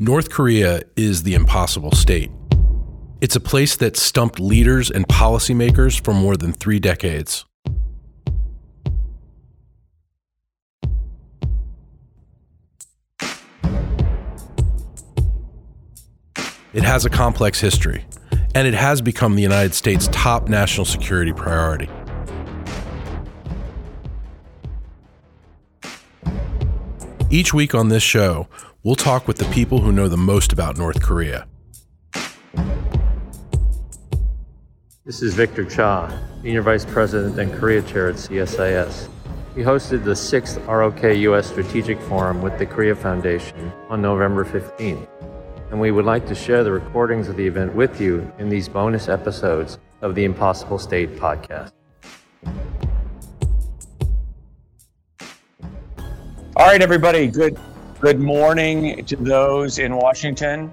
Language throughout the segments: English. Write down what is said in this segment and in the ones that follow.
North Korea is the impossible state. It's a place that stumped leaders and policymakers for more than three decades. It has a complex history, and it has become the United States' top national security priority. Each week on this show, we'll talk with the people who know the most about North Korea. This is Victor Cha, Senior Vice President and Korea Chair at CSIS. We hosted the sixth ROK US Strategic Forum with the Korea Foundation on November 15th, and we would like to share the recordings of the event with you in these bonus episodes of the Impossible State podcast. All right, everybody. Good Good morning to those in Washington.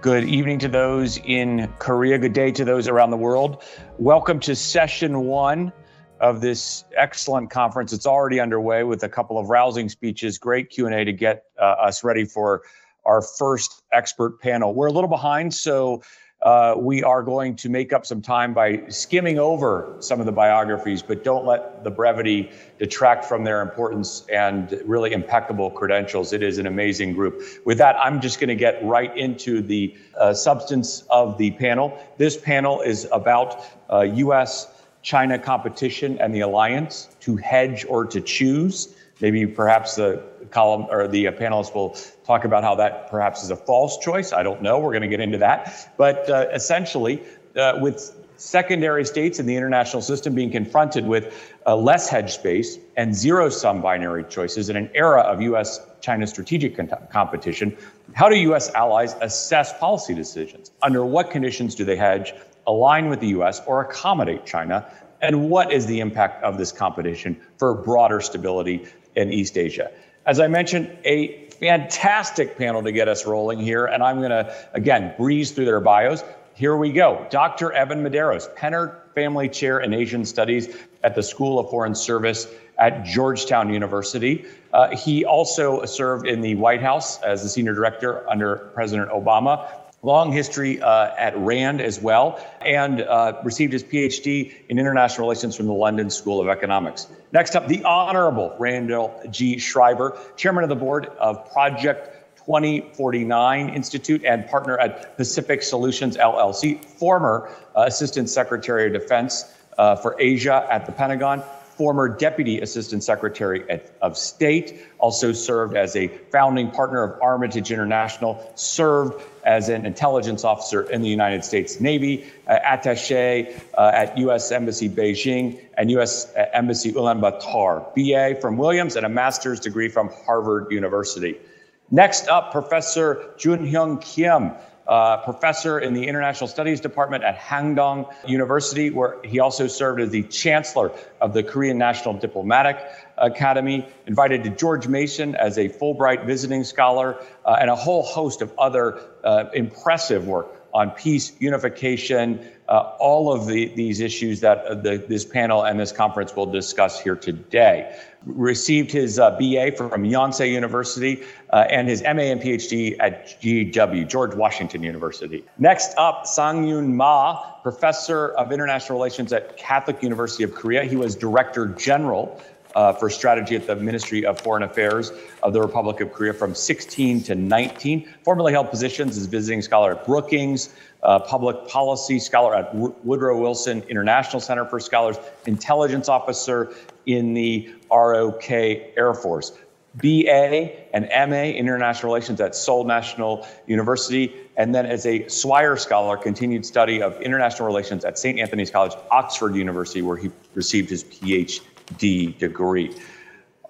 Good evening to those in Korea. Good day to those around the world. Welcome to session one of this excellent conference. It's already underway with a couple of rousing speeches, great Q&A to get uh, us ready for our first expert panel. We're a little behind, so uh, we are going to make up some time by skimming over some of the biographies, but don't let the brevity detract from their importance and really impeccable credentials. It is an amazing group. With that, I'm just going to get right into the uh, substance of the panel. This panel is about uh, U.S. China competition and the alliance to hedge or to choose. Maybe perhaps the column or the uh, panelists will talk about how that perhaps is a false choice. I don't know. We're going to get into that. But uh, essentially, uh, with secondary states in the international system being confronted with uh, less hedge space and zero sum binary choices in an era of U.S. China strategic competition, how do U.S. allies assess policy decisions? Under what conditions do they hedge, align with the U.S., or accommodate China? And what is the impact of this competition for broader stability in East Asia? As I mentioned, a fantastic panel to get us rolling here, and I'm going to, again, breeze through their bios. Here we go. Dr. Evan Medeiros, Penner Family Chair in Asian Studies at the School of Foreign Service at Georgetown University. Uh, he also served in the White House as the senior director under President Obama long history uh, at RAND as well, and uh, received his PhD in international relations from the London School of Economics. Next up, the Honorable Randall G. Schriver, Chairman of the Board of Project 2049 Institute and partner at Pacific Solutions LLC, former uh, Assistant Secretary of Defense uh, for Asia at the Pentagon, former Deputy Assistant Secretary of State, also served as a founding partner of Armitage International, served as an intelligence officer in the United States Navy, uh, attaché uh, at U.S. Embassy Beijing and U.S. Embassy Ulaanbaatar, BA from Williams and a master's degree from Harvard University. Next up, Professor Joon-hyung Kim, uh, professor in the International Studies Department at Handong University, where he also served as the chancellor of the Korean National Diplomatic Academy, invited to George Mason as a Fulbright visiting scholar, uh, and a whole host of other uh, impressive work on peace, unification, uh, all of the, these issues that uh, the, this panel and this conference will discuss here today. Received his uh, BA from Yonsei University uh, and his MA and PhD at GW, George Washington University. Next up, Sang-Yoon Ma, professor of international relations at Catholic University of Korea. He was director general uh, for strategy at the Ministry of Foreign Affairs of the Republic of Korea from 16 to 19. Formerly held positions as visiting scholar at Brookings, uh, public policy scholar at Woodrow Wilson International Center for Scholars, intelligence officer in the ROK Air Force. BA and MA in International Relations at Seoul National University, and then as a Swire Scholar, continued study of international relations at St. Antony's College, Oxford University, where he received his PhD. D degree.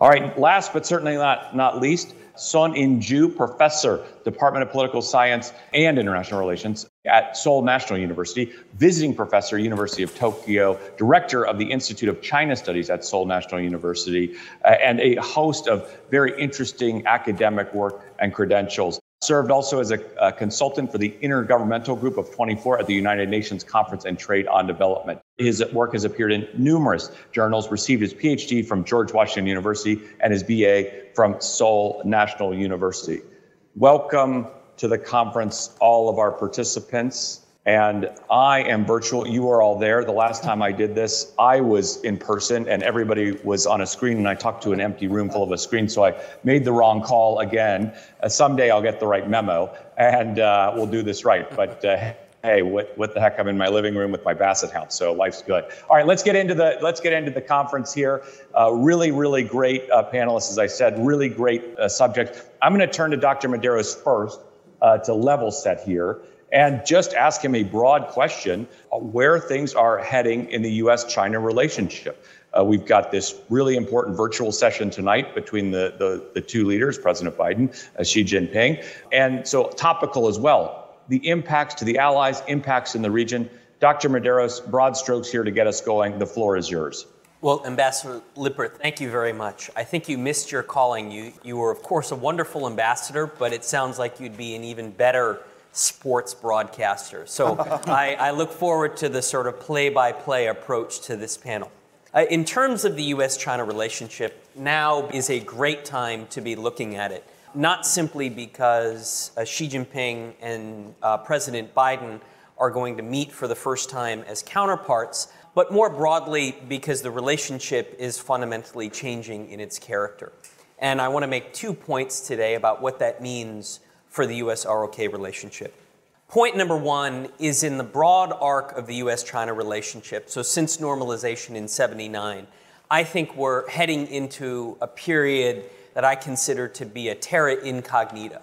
All right, last but certainly not, not least, Sohn In-Joo, professor, Department of Political Science and International Relations at Seoul National University, visiting professor, University of Tokyo, director of the Institute of China Studies at Seoul National University, uh, and a host of very interesting academic work and credentials. Served also as a, a, consultant for the Intergovernmental Group of 24 at the United Nations Conference and Trade on Development. His work has appeared in numerous journals, received his PhD from George Washington University and his BA from Seoul National University. Welcome, to the conference, all of our participants. And I am virtual. You are all there. The last time I did this, I was in person and everybody was on a screen, and I talked to an empty room full of a screen. So I made the wrong call again. Uh, someday I'll get the right memo and uh, we'll do this right. But uh, hey, what, what the heck? I'm in my living room with my basset hound, so life's good. All right, let's get into the let's get into the conference here. Uh, really, really great uh, panelists, as I said, really great uh, subject. I'm going to turn to Dr. Medeiros first uh, to level set here and just ask him a broad question where things are heading in the U.S.-China relationship. Uh, we've got this really important virtual session tonight between the, the, the two leaders, President Biden, uh, Xi Jinping, and so topical as well the impacts to the allies, impacts in the region. Dr. Medeiros, broad strokes here to get us going. The floor is yours. Well, Ambassador Lippert, thank you very much. I think you missed your calling. You, you were, of course, a wonderful ambassador, but it sounds like you'd be an even better sports broadcaster. So I, I, look forward to the sort of play by play approach to this panel. Uh, in terms of the US China relationship, now is a great time to be looking at it not simply because uh, Xi Jinping and uh, President Biden are going to meet for the first time as counterparts, but more broadly because the relationship is fundamentally changing in its character. And I want to make two points today about what that means for the US ROK relationship. Point number one is in the broad arc of the US China relationship, so since normalization in 79, I think we're heading into a period that I consider to be a terra incognita.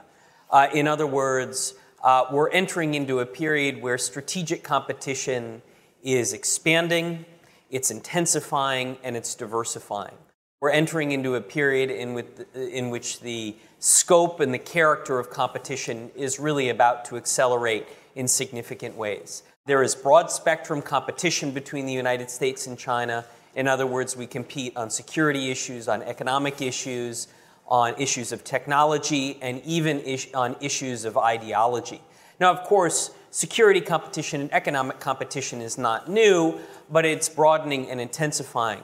Uh, in other words, uh, we're entering into a period where strategic competition is expanding, it's intensifying, and it's diversifying. We're entering into a period in, with, in which the scope and the character of competition is really about to accelerate in significant ways. There is broad spectrum competition between the United States and China. In other words, we compete on security issues, on economic issues, on issues of technology, and even is on issues of ideology. Now, of course, security competition and economic competition is not new, but it's broadening and intensifying.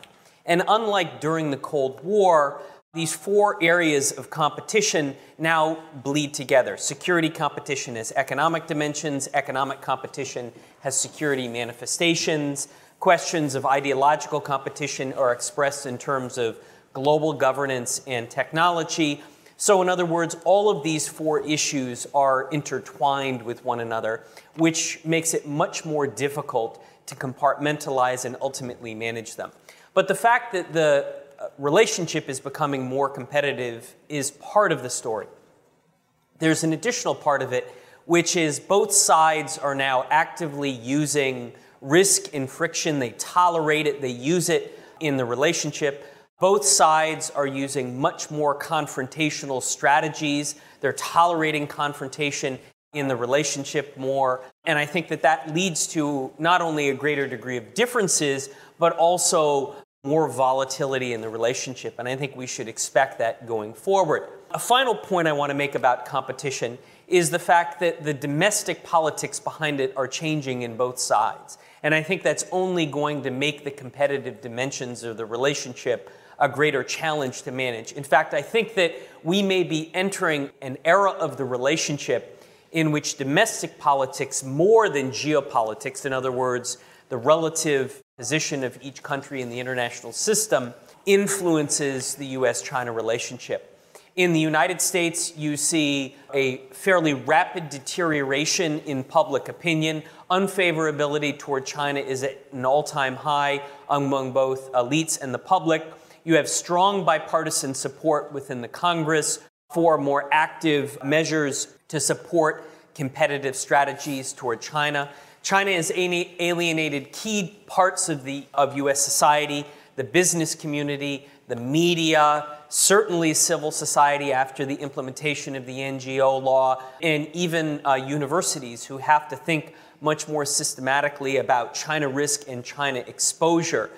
And unlike during the Cold War, these four areas of competition now bleed together. Security competition has economic dimensions, economic competition has security manifestations. Questions of ideological competition are expressed in terms of global governance, and technology. So, in other words, all of these four issues are intertwined with one another, which makes it much more difficult to compartmentalize and ultimately manage them. But the fact that the uh, relationship is becoming more competitive is part of the story. There's an additional part of it, which is both sides are now actively using risk and friction. They tolerate it, they use it in the relationship. Both sides are using much more confrontational strategies. They're tolerating confrontation in the relationship more. And I think that that leads to not only a greater degree of differences, but also more volatility in the relationship. And I think we should expect that going forward. A final point I want to make about competition is the fact that the domestic politics behind it are changing in both sides. And I think that's only going to make the competitive dimensions of the relationship a greater challenge to manage. In fact, I think that we may be entering an era of the relationship in which domestic politics, more than geopolitics, in other words, the relative position of each country in the international system, influences the US China relationship. In the United States, you see a fairly rapid deterioration in public opinion. Unfavorability toward China is at an all time high among both elites and the public. You have strong bipartisan support within the Congress for more active measures to support competitive strategies toward China. China has alienated key parts of, the, of US society, the business community, the media, certainly civil society after the implementation of the NGO law, and even uh, universities who have to think much more systematically about China risk and China exposure.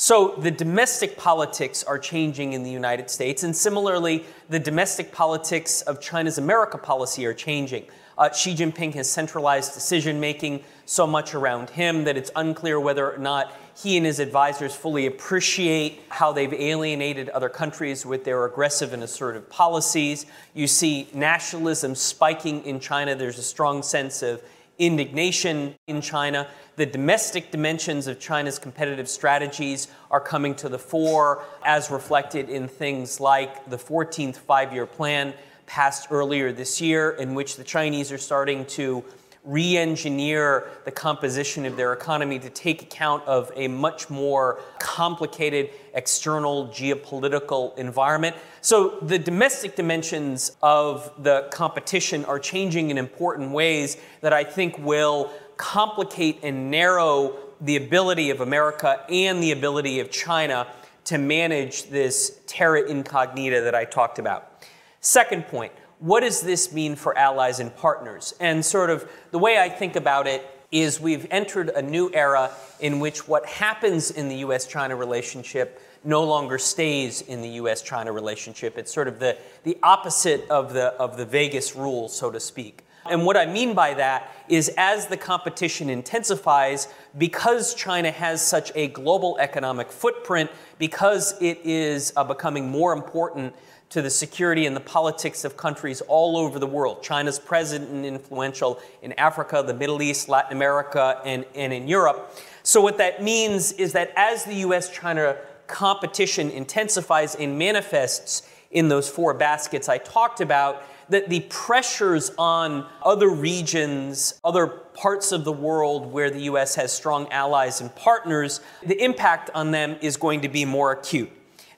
So the domestic politics are changing in the United States, and similarly, the domestic politics of China's America policy are changing. Uh, Xi Jinping has centralized decision making so much around him that it's unclear whether or not he and his advisors fully appreciate how they've alienated other countries with their aggressive and assertive policies. You see nationalism spiking in China. There's a strong sense of indignation in China. The domestic dimensions of China's competitive strategies are coming to the fore, as reflected in things like the 14th five year plan passed earlier this year, in which the Chinese are starting to re engineer the composition of their economy to take account of a much more complicated external geopolitical environment. So the domestic dimensions of the competition are changing in important ways that I think will complicate and narrow the ability of America and the ability of China to manage this terra incognita that I talked about. Second point what does this mean for allies and partners? And sort of the way I think about it is we've entered a new era in which what happens in the US China relationship no longer stays in the US China relationship. It's sort of the, the opposite of the, of the Vegas rule, so to speak. And what I mean by that is as the competition intensifies, because China has such a global economic footprint, because it is uh, becoming more important to the security and the politics of countries all over the world. China's present and influential in Africa, the Middle East, Latin America, and, and in Europe. So, what that means is that as the US China competition intensifies and manifests in those four baskets I talked about, that the pressures on other regions, other parts of the world where the US has strong allies and partners, the impact on them is going to be more acute.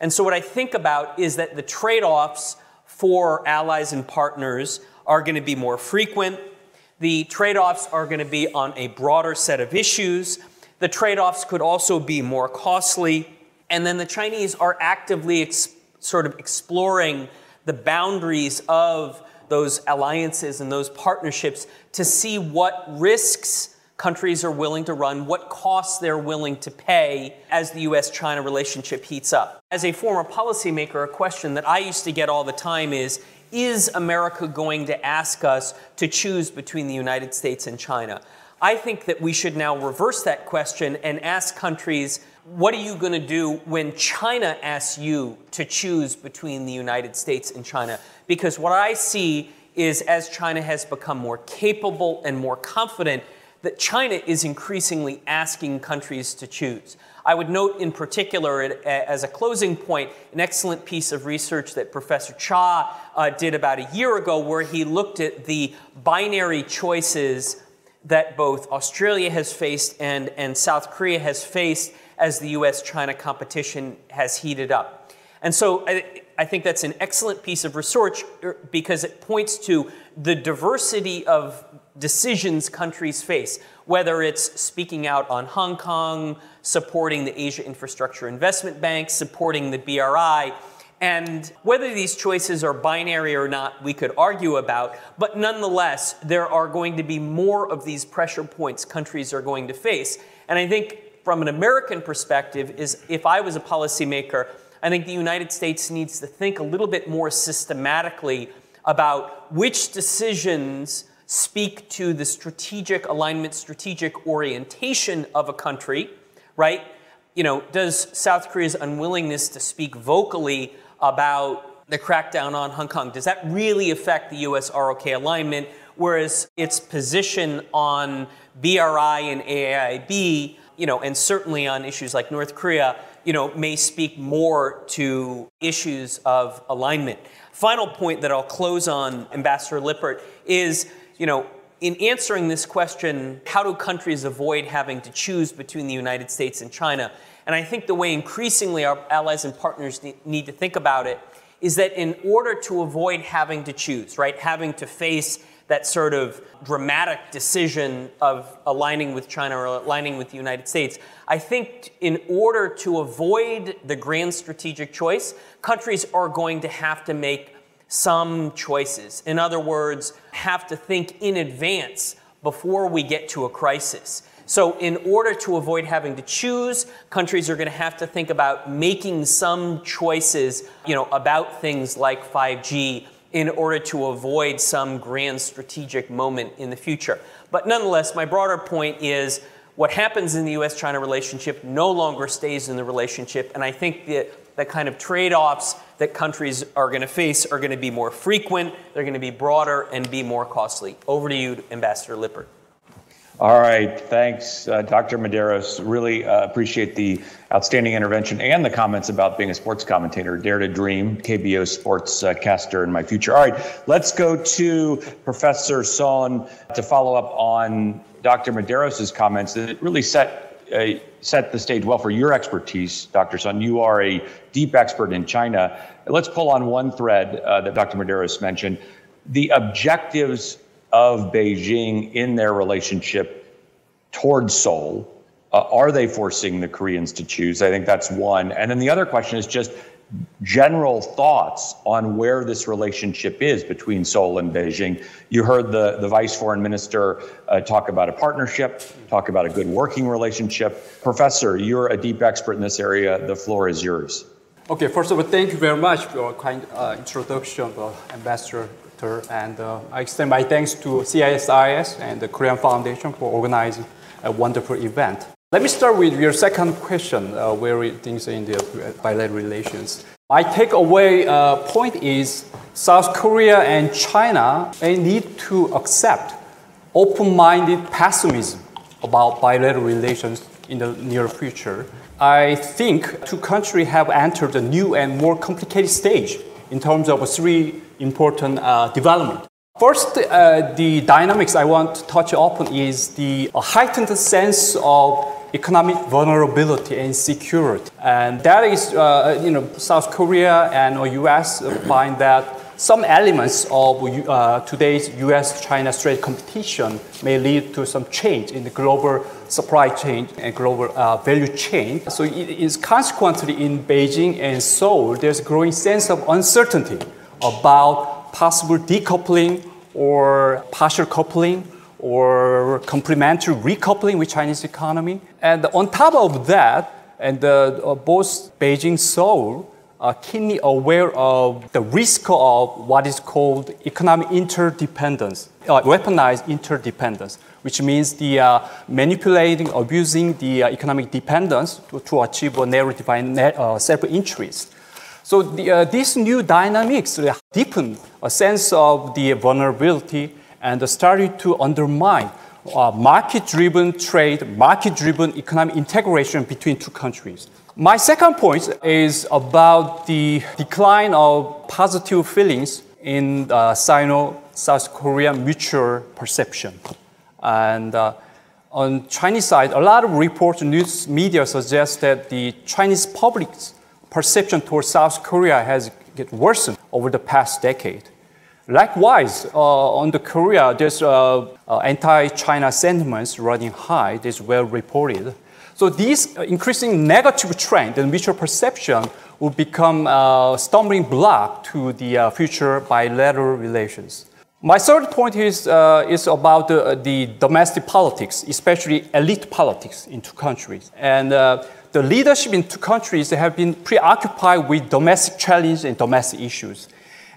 And so, what I think about is that the trade offs for allies and partners are going to be more frequent. The trade offs are going to be on a broader set of issues. The trade offs could also be more costly. And then the Chinese are actively ex- sort of exploring the boundaries of those alliances and those partnerships to see what risks countries are willing to run, what costs they're willing to pay as the US China relationship heats up. As a former policymaker, a question that I used to get all the time is Is America going to ask us to choose between the United States and China? I think that we should now reverse that question and ask countries, what are you going to do when China asks you to choose between the United States and China? Because what I see is as China has become more capable and more confident, that China is increasingly asking countries to choose. I would note in particular, as a closing point, an excellent piece of research that Professor Cha uh, did about a year ago, where he looked at the binary choices that both Australia has faced and, and South Korea has faced as the US China competition has heated up. And so I, I think that's an excellent piece of research because it points to the diversity of decisions countries face, whether it's speaking out on Hong Kong, supporting the Asia Infrastructure Investment Bank, supporting the BRI. And whether these choices are binary or not, we could argue about. But nonetheless, there are going to be more of these pressure points countries are going to face. And I think from an American perspective, is if I was a policymaker, I think the United States needs to think a little bit more systematically about which decisions speak to the strategic alignment, strategic orientation of a country, right? You know, does South Korea's unwillingness to speak vocally about the crackdown on Hong Kong, does that really affect the US ROK alignment? Whereas its position on BRI and AIIB, you know, and certainly on issues like North Korea, you know, may speak more to issues of alignment. Final point that I'll close on, Ambassador Lippert, is you know, in answering this question, how do countries avoid having to choose between the United States and China? And I think the way increasingly our allies and partners need to think about it is that in order to avoid having to choose, right, having to face that sort of dramatic decision of aligning with China or aligning with the United States, I think in order to avoid the grand strategic choice, countries are going to have to make some choices. In other words, have to think in advance before we get to a crisis. So, in order to avoid having to choose, countries are going to have to think about making some choices, you know, about things like 5G in order to avoid some grand strategic moment in the future. But nonetheless, my broader point is what happens in the US China relationship no longer stays in the relationship. And I think the, the kind of trade offs that countries are going to face are going to be more frequent, they're going to be broader, and be more costly. Over to you, Ambassador Lippert. All right, thanks, uh, Dr. Medeiros. Really uh, appreciate the outstanding intervention and the comments about being a sports commentator. Dare to dream, KBO sports uh, caster in my future. All right, let's go to Professor Sohn to follow up on Dr. Medeiros's comments that really set set the stage well for your expertise, Dr. Sohn. You are a deep expert in China. Let's pull on one thread uh, that Dr. Medeiros mentioned: the objectives of Beijing in their relationship towards Seoul? Uh, are they forcing the Koreans to choose? I think that's one. And then the other question is just general thoughts on where this relationship is between Seoul and Beijing. You heard the, the vice foreign minister uh, talk about a partnership, talk about a good working relationship. Professor, you're a deep expert in this area. The floor is yours. Okay, first of all, thank you very much for your kind uh, introduction, uh, Ambassador and uh, I extend my thanks to CSIS and the Korean Foundation for organizing a wonderful event. Let me start with your second question, uh, where things in the bilateral relations. My takeaway uh, point is South Korea and China they need to accept open-minded pessimism about bilateral relations in the near future. I think two countries have entered a new and more complicated stage in terms of three important uh, development. First, uh, the dynamics I want to touch upon is the heightened sense of economic vulnerability and security. And that is, uh, you know, South Korea and US find that some elements of uh, today's US-China trade competition may lead to some change in the global supply chain and global uh, value chain. So it is consequently in Beijing and Seoul, there's a growing sense of uncertainty about possible decoupling or partial coupling or complementary recoupling with Chinese economy. And on top of that, and uh, both Beijing, Seoul are keenly aware of the risk of what is called economic interdependence, uh, weaponized interdependence, which means the uh, manipulating, abusing the uh, economic dependence to, to achieve a narrow defined uh, self-interest. So the, uh, these new dynamics deepen a sense of the vulnerability and started to undermine uh, market-driven trade, market-driven economic integration between two countries. My second point is about the decline of positive feelings in uh, Sino-South Korean mutual perception. And uh, on Chinese side, a lot of reports, news media suggest that the Chinese public's perception towards South Korea has get worsened over the past decade. Likewise, uh, on the Korea, there's uh, uh, anti-China sentiments running high. This is well reported. So this increasing negative trend in mutual perception will become a stumbling block to the future bilateral relations. My third point is, uh, is about the, the, domestic politics, especially elite politics in two countries. And uh, the leadership in two countries have been preoccupied with domestic challenges and domestic issues.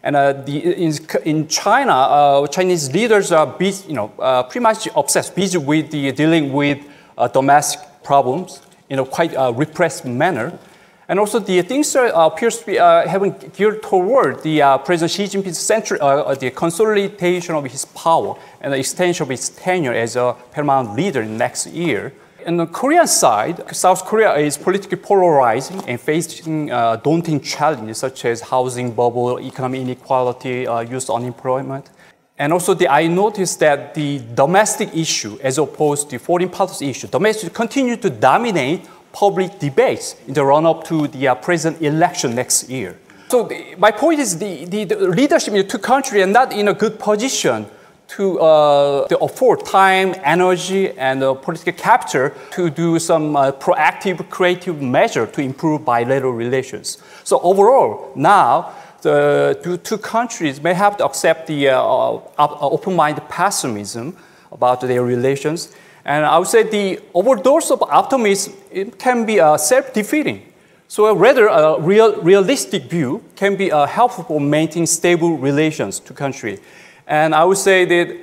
And uh, the, in, in, China, uh, Chinese leaders are busy, you know, uh, pretty much obsessed, busy with the, dealing with uh, domestic problems in a quite uh, repressed manner. And also, the things uh, appears to be having geared toward the President Xi Jinping's central, the consolidation of his power and the extension of his tenure as a paramount leader next year. On the Korean side, South Korea is politically polarizing and facing uh, daunting challenges such as housing bubble, economic inequality, uh, youth unemployment. And also, the, I noticed that the domestic issue, as opposed to foreign policy issue, domestic continue to dominate public debates in the run-up to the uh, election next year. So the, my point is the, the, the leadership in the two countries are not in a good position to, uh, afford time, energy, and uh, political capital to do some uh, proactive, creative measure to improve bilateral relations. So overall, now the two countries may have to accept the uh, uh, open-minded pessimism about their relations. And I would say the overdose of optimism can be uh, self-defeating. So rather, a real, realistic view can be helpful for maintaining stable relations to countries. And I would say that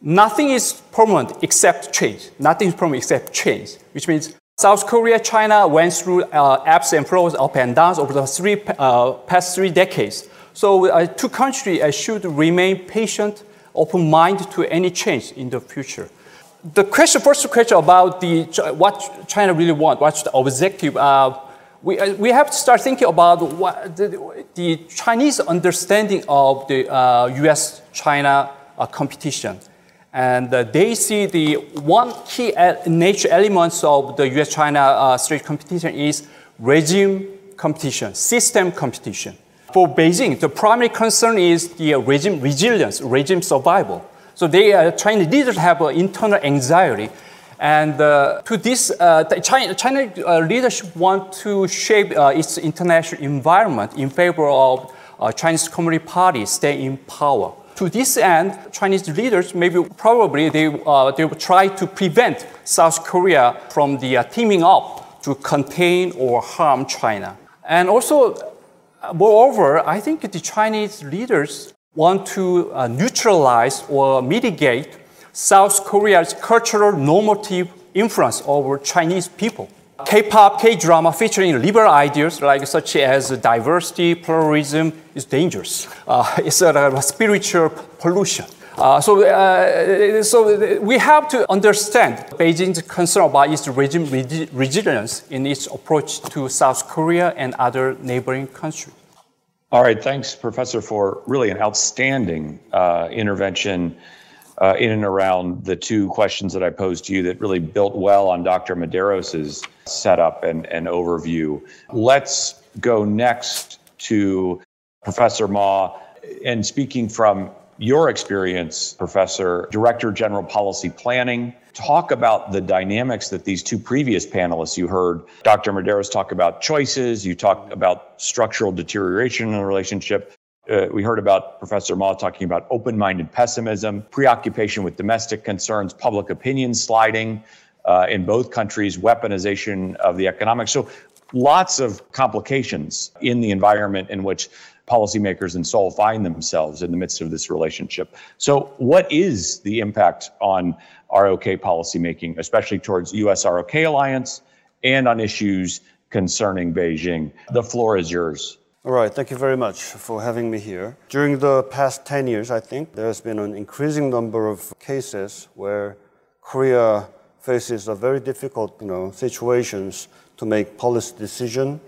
nothing is permanent except change. Nothing is permanent except change, which means South Korea, China went through uh, ebbs and flows, up and downs over the three, uh, past three decades. So uh, two countries uh, should remain patient, open-minded to any change in the future. The question, first question about the, what China really wants, what's the objective, uh, we, uh, we have to start thinking about what the, the Chinese understanding of the US-China competition. And uh, they see the one key nature elements of the US-China uh, trade competition is regime competition, system competition. For Beijing, the primary concern is the regime resilience, regime survival. So they Chinese leaders have internal anxiety. And uh, to this, uh, China, China uh, leadership want to shape its international environment in favor of Chinese Communist Party stay in power. To this end, Chinese leaders maybe probably they, they will try to prevent South Korea from the teaming up to contain or harm China. And also, moreover, I think the Chinese leaders want to uh, neutralize or mitigate South Korea's cultural normative influence over Chinese people. K-pop, K-drama featuring liberal ideas like such as diversity, pluralism is dangerous. Uh, it's a, a, spiritual pollution. Uh, so, uh, so we have to understand Beijing's concern about its regime resilience in its approach to South Korea and other neighboring countries. All right, thanks, Professor, for really an outstanding uh, intervention uh, in and around the two questions that I posed to you that really built well on Dr. Medeiros' setup and, and overview. Let's go next to Professor Ma. And speaking from your experience, Professor, Director General Policy Planning, talk about the dynamics that these two previous panelists you heard Dr. Medeiros talk about choices, you talked about structural deterioration in the relationship. Uh, we heard about Professor Ma talking about open minded pessimism, preoccupation with domestic concerns, public opinion sliding uh, in both countries, weaponization of the economic. So, lots of complications in the environment in which policymakers in Seoul find themselves in the midst of this relationship. So, what is the impact on ROK policymaking, especially towards US ROK alliance and on issues concerning Beijing? The floor is yours. All right, thank you very much for having me here. During the past 10 years, I think there has been an increasing number of cases where Korea faces a very difficult you know, situations to make policy decision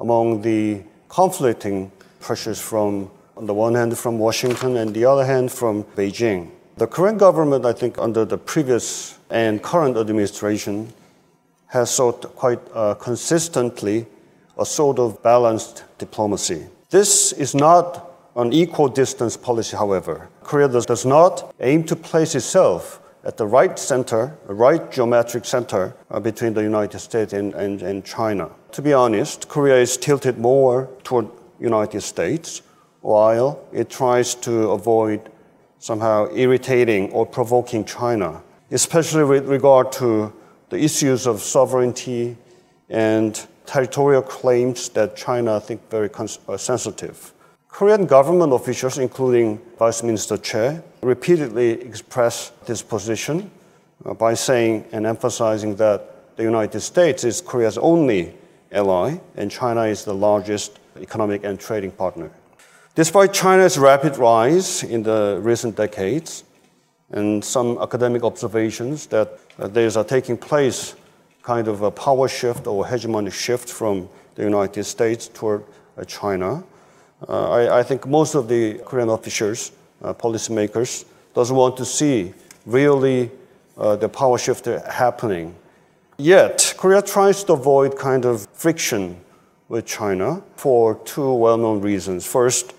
among the conflicting pressures from, on the one hand, from Washington and the other hand, from Beijing. The current government, I think, under the previous and current administration, has sought quite uh, consistently a sort of balanced diplomacy. This is not an equal distance policy, however. Korea does, not aim to place itself at the right center, the right geometric center uh, between the United States and, and, and China. To be honest, Korea is tilted more toward United States, while it tries to avoid somehow irritating or provoking China, especially with regard to the issues of sovereignty and territorial claims that China I think very uh, sensitive. Korean government officials, including Vice Minister Che, repeatedly expressed this position uh, by saying and emphasizing that the United States is Korea's only ally and China is the largest economic and trading partner. Despite China's rapid rise in the recent decades and some academic observations that uh, there is a taking place kind of a power shift or hegemonic shift from the United States toward uh, China. Uh, I, I, think most of the Korean officials, uh, policymakers, doesn't want to see really uh, the power shift happening. Yet, Korea tries to avoid kind of friction with China for two well-known reasons. First,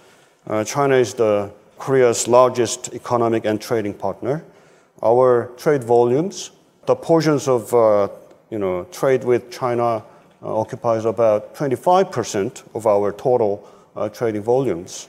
uh, China is the Korea's largest economic and trading partner. Our trade volumes, the portions of uh, you know, trade with China uh, occupies about 25% of our total uh, trading volumes.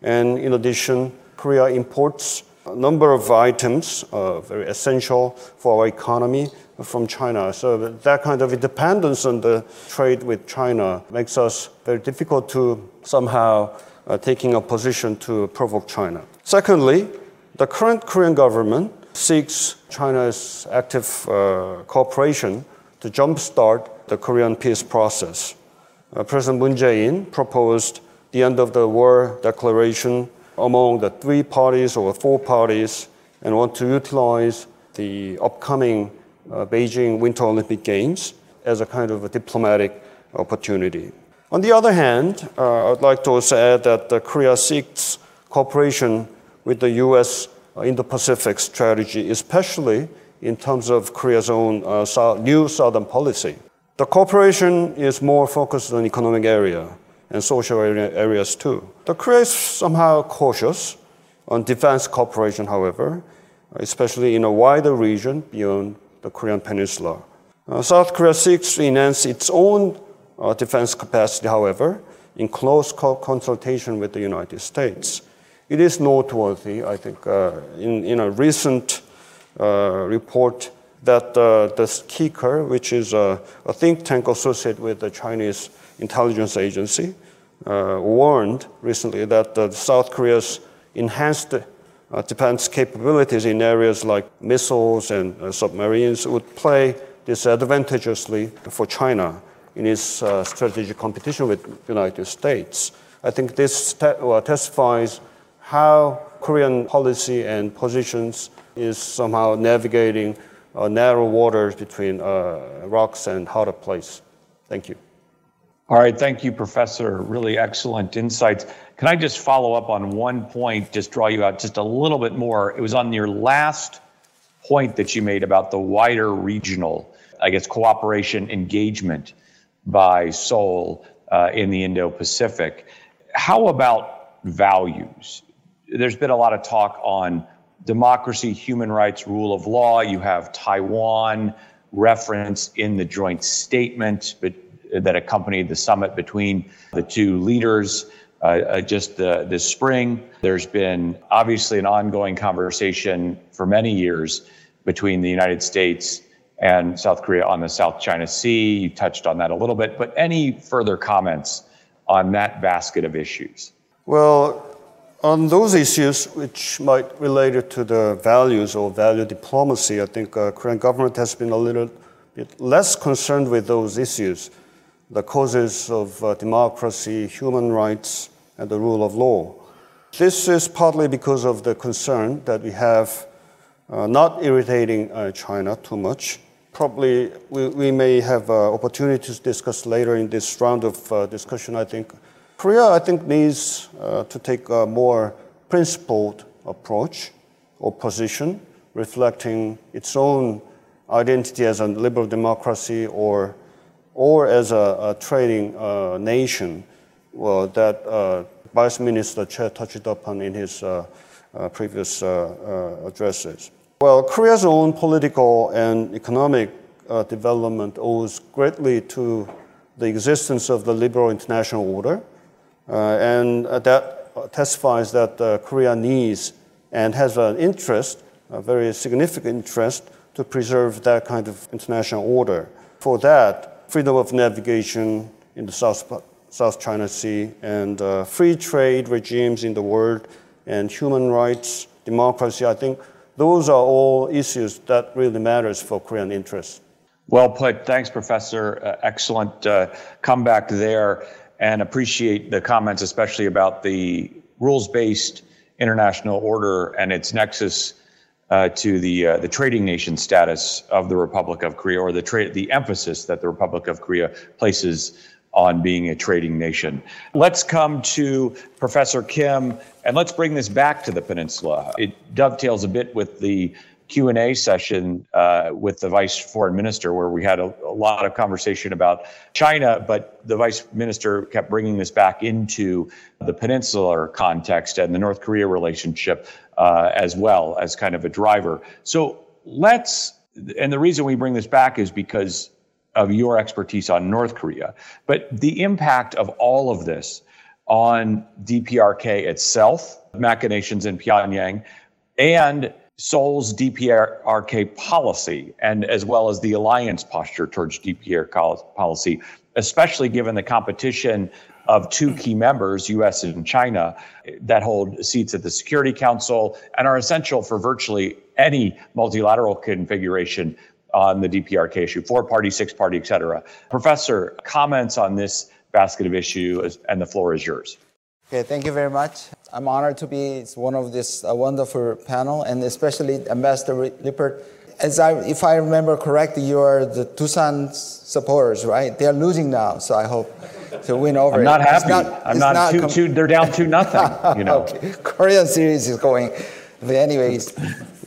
And in addition, Korea imports a number of items uh, very essential for our economy from China. So that kind of dependence on the trade with China makes us very difficult to somehow uh, taking a position to provoke China. Secondly, the current Korean government seeks China's active uh, cooperation to jumpstart the Korean peace process. Uh, President Moon Jae-in proposed the end of the war declaration among the three parties or four parties and want to utilize the upcoming uh, Beijing Winter Olympic Games as a kind of a diplomatic opportunity. On the other hand, uh, I'd like to also add that uh, Korea seeks cooperation with the U.S. Indo-Pacific strategy, especially in terms of Korea's own uh, new southern policy. The cooperation is more focused on economic area and social area, areas too. The Korea is somehow cautious on defense cooperation, however, especially in a wider region beyond the Korean Peninsula. Uh, South Korea seeks to enhance its own uh, defense capacity, however, in close co- consultation with the United States. It is noteworthy, I think, uh, in, in a recent report that uh, the CICIR, which is a, a, think tank associated with the Chinese intelligence agency, uh, warned recently that South Korea's enhanced defense capabilities in areas like missiles and submarines would play disadvantageously for China in its uh, strategic competition with the United States. I think this te- uh, testifies how Korean policy and positions is somehow navigating uh, narrow waters between uh, rocks and harder place. Thank you. All right, thank you, Professor. Really excellent insights. Can I just follow up on one point, just draw you out just a little bit more? It was on your last point that you made about the wider regional, I guess, cooperation engagement by Seoul uh, in the Indo Pacific. How about values? There's been a lot of talk on democracy, human rights, rule of law. You have Taiwan reference in the joint statement that accompanied the summit between the two leaders. Uh, uh, just uh, this spring. There's been obviously an ongoing conversation for many years between the United States and South Korea on the South China Sea. You touched on that a little bit, but any further comments on that basket of issues? Well, on those issues which might relate to the values or value diplomacy, I think uh, Korean government has been a little bit less concerned with those issues, the causes of uh, democracy, human rights, and the rule of law. This is partly because of the concern that we have uh, not irritating uh, China too much. Probably we, we may have uh, opportunities to discuss later in this round of uh, discussion, I think. Korea, I think, needs uh, to take a more principled approach or position, reflecting its own identity as a liberal democracy or, or as a, a trading uh, nation well, that Vice Minister Che touched upon in his uh, previous uh, uh, addresses. Well, Korea's own political and economic development owes greatly to the existence of the liberal international order, and that testifies that Korea needs and has an interest, a very significant interest, to preserve that kind of international order. For that, freedom of navigation in the South, South China Sea and uh, free trade regimes in the world and human rights, democracy. I think those are all issues that really matters for Korean interests. Well put. Thanks, Professor. Uh, excellent uh, comeback there, and appreciate the comments, especially about the rules-based international order and its nexus uh, to the uh, the trading nation status of the Republic of Korea, or the trade the emphasis that the Republic of Korea places on being a trading nation. Let's come to Professor Kim and let's bring this back to the peninsula. It dovetails a bit with the Q&A session uh, with the vice foreign minister where we had a, a, lot of conversation about China, but the vice minister kept bringing this back into the peninsular context and the North Korea relationship uh, as well as kind of a driver. So let's, and the reason we bring this back is because of your expertise on North Korea, but the impact of all of this on DPRK itself, machinations in Pyongyang, and Seoul's DPRK policy, and as well as the alliance posture towards DPRK policy, especially given the competition of two key members, US and China, that hold seats at the Security Council and are essential for virtually any multilateral configuration on the DPRK issue, four party, six party, et cetera. Professor, comments on this basket of issues, and the floor is yours. Okay, thank you very much. I'm honored to be one of this uh, wonderful panel, and especially Ambassador Lippert. As I, if I remember correctly, you are the Doosan supporters, right? They are losing now, so I hope to win over. I'm not happy. Not, I'm not, not two, two, They're down two nothing. You know, okay. Korean series is going. But anyways,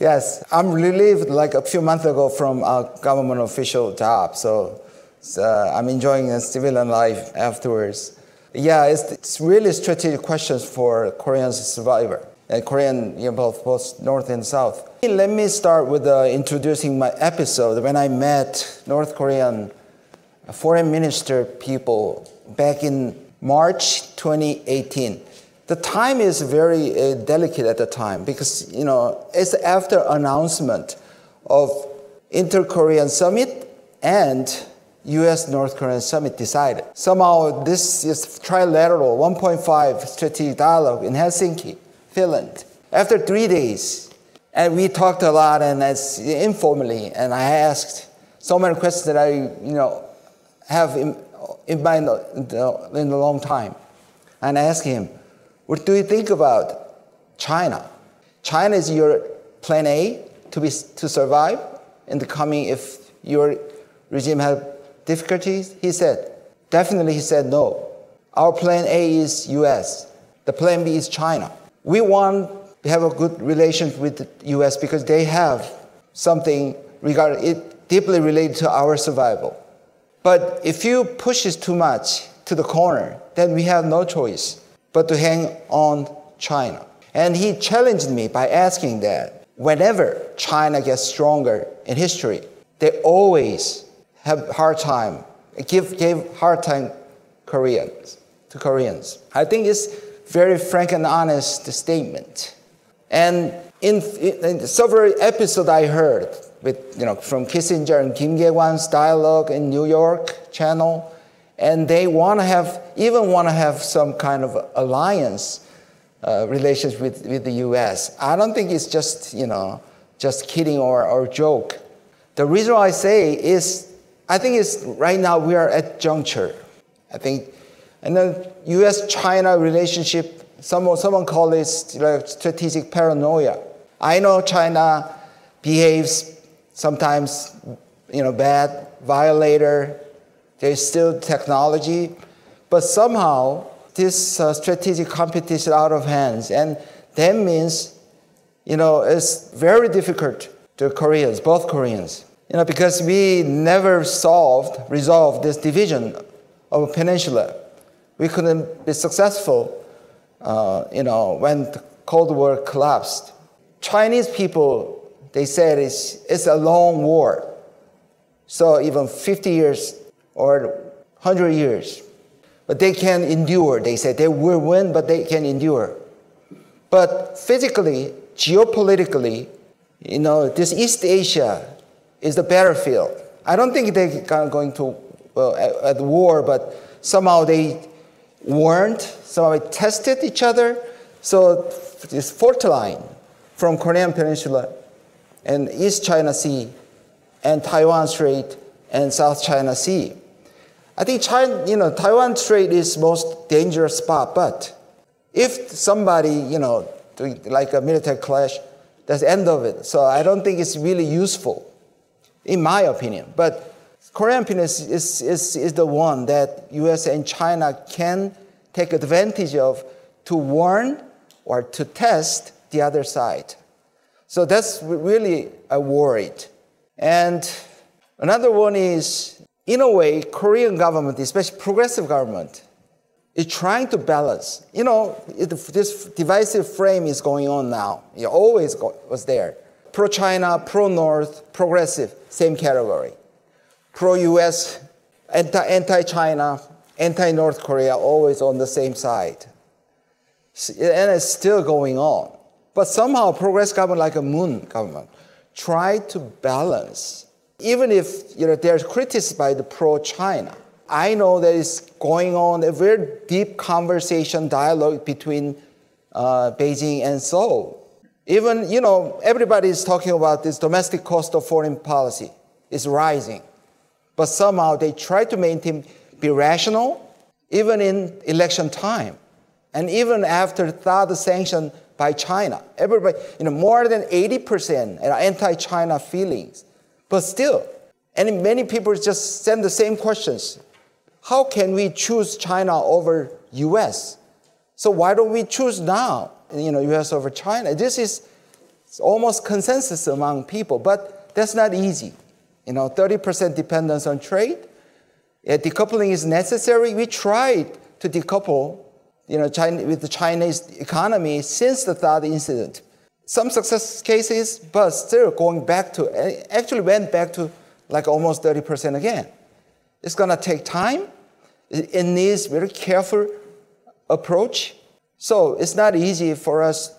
yes, I'm relieved like a few months ago from a government official job, so, so uh, I'm enjoying a civilian life afterwards. Yeah, it's, it's really strategic questions for Korean survivor and Korean, you know, both, both North and South. Let me start with uh, introducing my episode when I met North Korean foreign minister people back in March 2018 the time is very uh, delicate at the time because you know it's after announcement of inter-korean summit and us north korean summit decided. Somehow this is trilateral 1.5 strategic dialogue in helsinki finland. After three days and we talked a lot and as informally and i asked so many questions that i you know have in, in mind in a long time. And i asked him what do you think about China? China is your plan A to, be, to survive in the coming if your regime has difficulties? He said, definitely he said no. Our plan A is US. The plan B is China. We want to have a good relationship with the US because they have something regarding it deeply related to our survival. But if you push it too much to the corner, then we have no choice but to hang on China. And he challenged me by asking that whenever China gets stronger in history, they always have hard time, give, gave hard time Koreans, to Koreans. I think it's very frank and honest statement. And in, in several episodes I heard with, you know, from Kissinger and Kim Kye-gwan's dialogue in New York channel, and they want to have even want to have some kind of alliance uh, relations with, with the U.S. I don't think it's just you know just kidding or, or joke. The reason I say is I think it's right now we are at juncture. I think, and the U.S.-China relationship. Someone someone call it strategic paranoia. I know China behaves sometimes you know bad, violator, there's still technology, but somehow this uh, strategic competition out of hands, and that means, you know, it's very difficult to Koreans, both Koreans, you know, because we never solved, resolved this division of a peninsula. We couldn't be successful, uh, you know, when the Cold War collapsed. Chinese people, they said it's, it's a long war. So even 50 years or 100 years. But they can endure. They say they will win, but they can endure. But physically, geopolitically, you know, this East Asia is the battlefield. I don't think they're going to well, at, at war, but somehow they warned, somehow they tested each other. So this fault line from Korean Peninsula and East China Sea and Taiwan Strait and South China Sea. I think China, you know, Taiwan Strait is most dangerous spot. But if somebody, you know, like a military clash, that's the end of it. So I don't think it's really useful, in my opinion. But Korean Peninsula is, is, is the one that U.S. and China can take advantage of to warn or to test the other side. So that's really a worry. And another one is in a way, Korean government, especially progressive government, is trying to balance. You know, it, this divisive frame is going on now. It always go, was there. Pro-China, pro-North, progressive, same category. Pro-US, anti, anti-China, anti-North Korea, always on the same side. And it's still going on. But somehow, progressive government like a Moon government try to balance even if you know, they're criticized by the pro-China, I know there is going on a very deep conversation, dialogue between uh, Beijing and Seoul. Even, you know, everybody is talking about this domestic cost of foreign policy is rising. But somehow they try to maintain, be rational, even in election time. And even after THAAD sanction by China, everybody, you know, more than 80% are anti-China feelings. But still, and many people just send the same questions. How can we choose China over US? So why don't we choose now, you know, US over China? This is almost consensus among people, but that's not easy. You know, 30% dependence on trade. Yeah, decoupling is necessary. We tried to decouple, you know, China, with the Chinese economy since the THAAD incident. Some success cases, but still going back to, actually went back to like almost 30% again. It's going to take time. It needs very careful approach. So it's not easy for us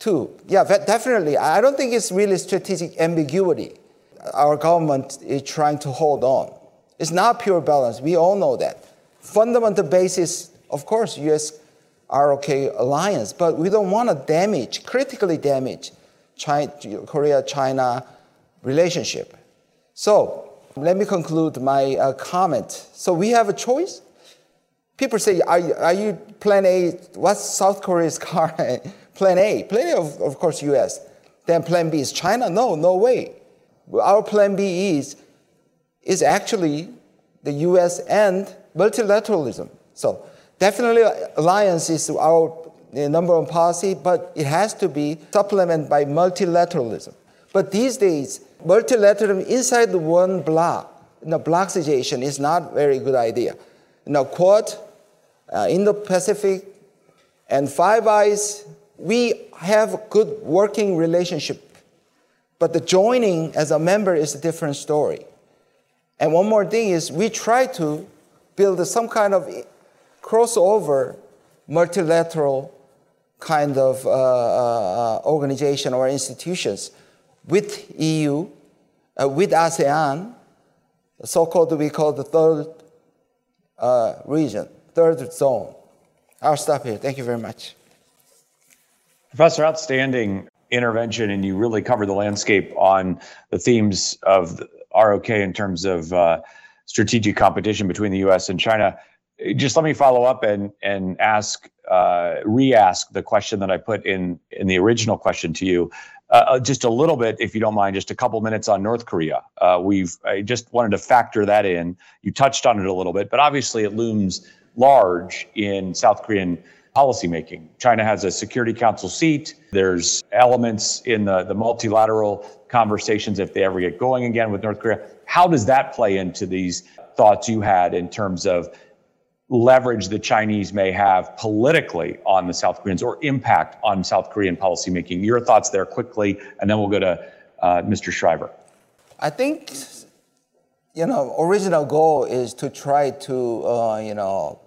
to, yeah, definitely. I don't think it's really strategic ambiguity. Our government is trying to hold on. It's not pure balance. We all know that. Fundamental basis, of course, U.S. ROK alliance, but we don't want to damage, critically damage China, Korea-China relationship. So let me conclude my uh, comment. So we have a choice. People say, are, are you plan A? What's South Korea's car? plan A. Plan A, of, of course, US. Then plan B is China? No, no way. Our plan B is, is actually the US and multilateralism. So definitely alliance is our number one policy, but it has to be supplemented by multilateralism. But these days, multilateralism inside the one block, in the block situation is not very good idea. Now, Quad, uh, Indo-Pacific, and Five Eyes, we have good working relationship. But the joining as a member is a different story. And one more thing is we try to build some kind of crossover, multilateral kind of uh, uh, organization or institutions with EU, uh, with ASEAN, so-called we call the third uh, region, third zone. I'll stop here. Thank you very much. Professor, outstanding intervention, and you really covered the landscape on the themes of the ROK in terms of uh, strategic competition between the U.S. and China. Just let me follow up and and ask, uh, re-ask the question that I put in in the original question to you. Uh, uh, just a little bit, if you don't mind, just a couple minutes on North Korea. Uh, we've I just wanted to factor that in. You touched on it a little bit, but obviously it looms large in South Korean policymaking. China has a Security Council seat. There's elements in the, the multilateral conversations if they ever get going again with North Korea. How does that play into these thoughts you had in terms of leverage the Chinese may have politically on the South Koreans or impact on South Korean policymaking. Your thoughts there quickly, and then we'll go to uh, Mr. Schriver. I think, you know, original goal is to try to, uh, you know,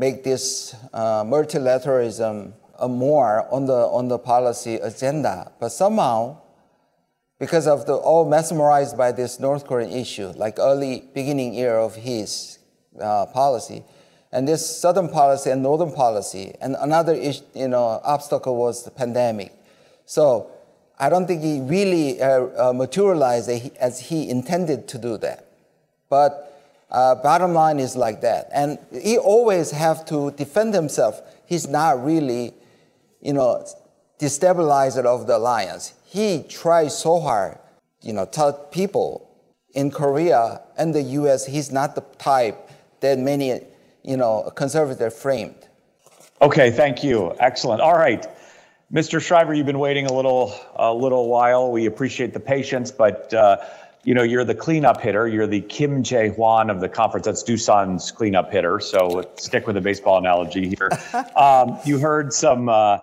make this uh, multilateralism more on the on the policy agenda, but somehow. Because of the all mesmerized by this North Korean issue, like early beginning year of his uh, policy, and this southern policy and northern policy. And another you know, obstacle was the pandemic. So I don't think he really uh, uh, materialized as he intended to do that. But uh, bottom line is like that. And he always have to defend himself. He's not really, you know, destabilizer of the alliance. He tries so hard, you know, tell people in Korea and the U.S. he's not the type that many you know, conservative framed. Okay, thank you. Excellent. All right. Mr. Schriver, you've been waiting a little a little while. We appreciate the patience, but uh, you know you're the cleanup hitter. You're the Kim Jae Hwan of the conference. That's Doosan's cleanup hitter. So stick with the baseball analogy here. um, you heard some uh,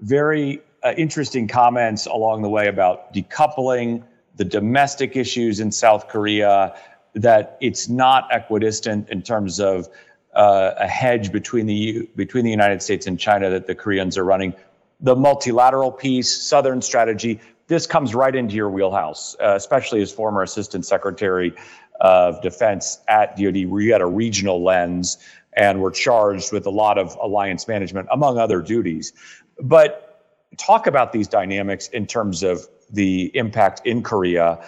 very uh, interesting comments along the way about decoupling, the domestic issues in South Korea. That it's not equidistant in terms of uh, a hedge between the between the United States and China that the Koreans are running. The multilateral piece, Southern strategy, this comes right into your wheelhouse, uh, especially as former Assistant Secretary of Defense at DoD. where you had a regional lens and were charged with a lot of alliance management, among other duties. But talk about these dynamics in terms of the impact in Korea,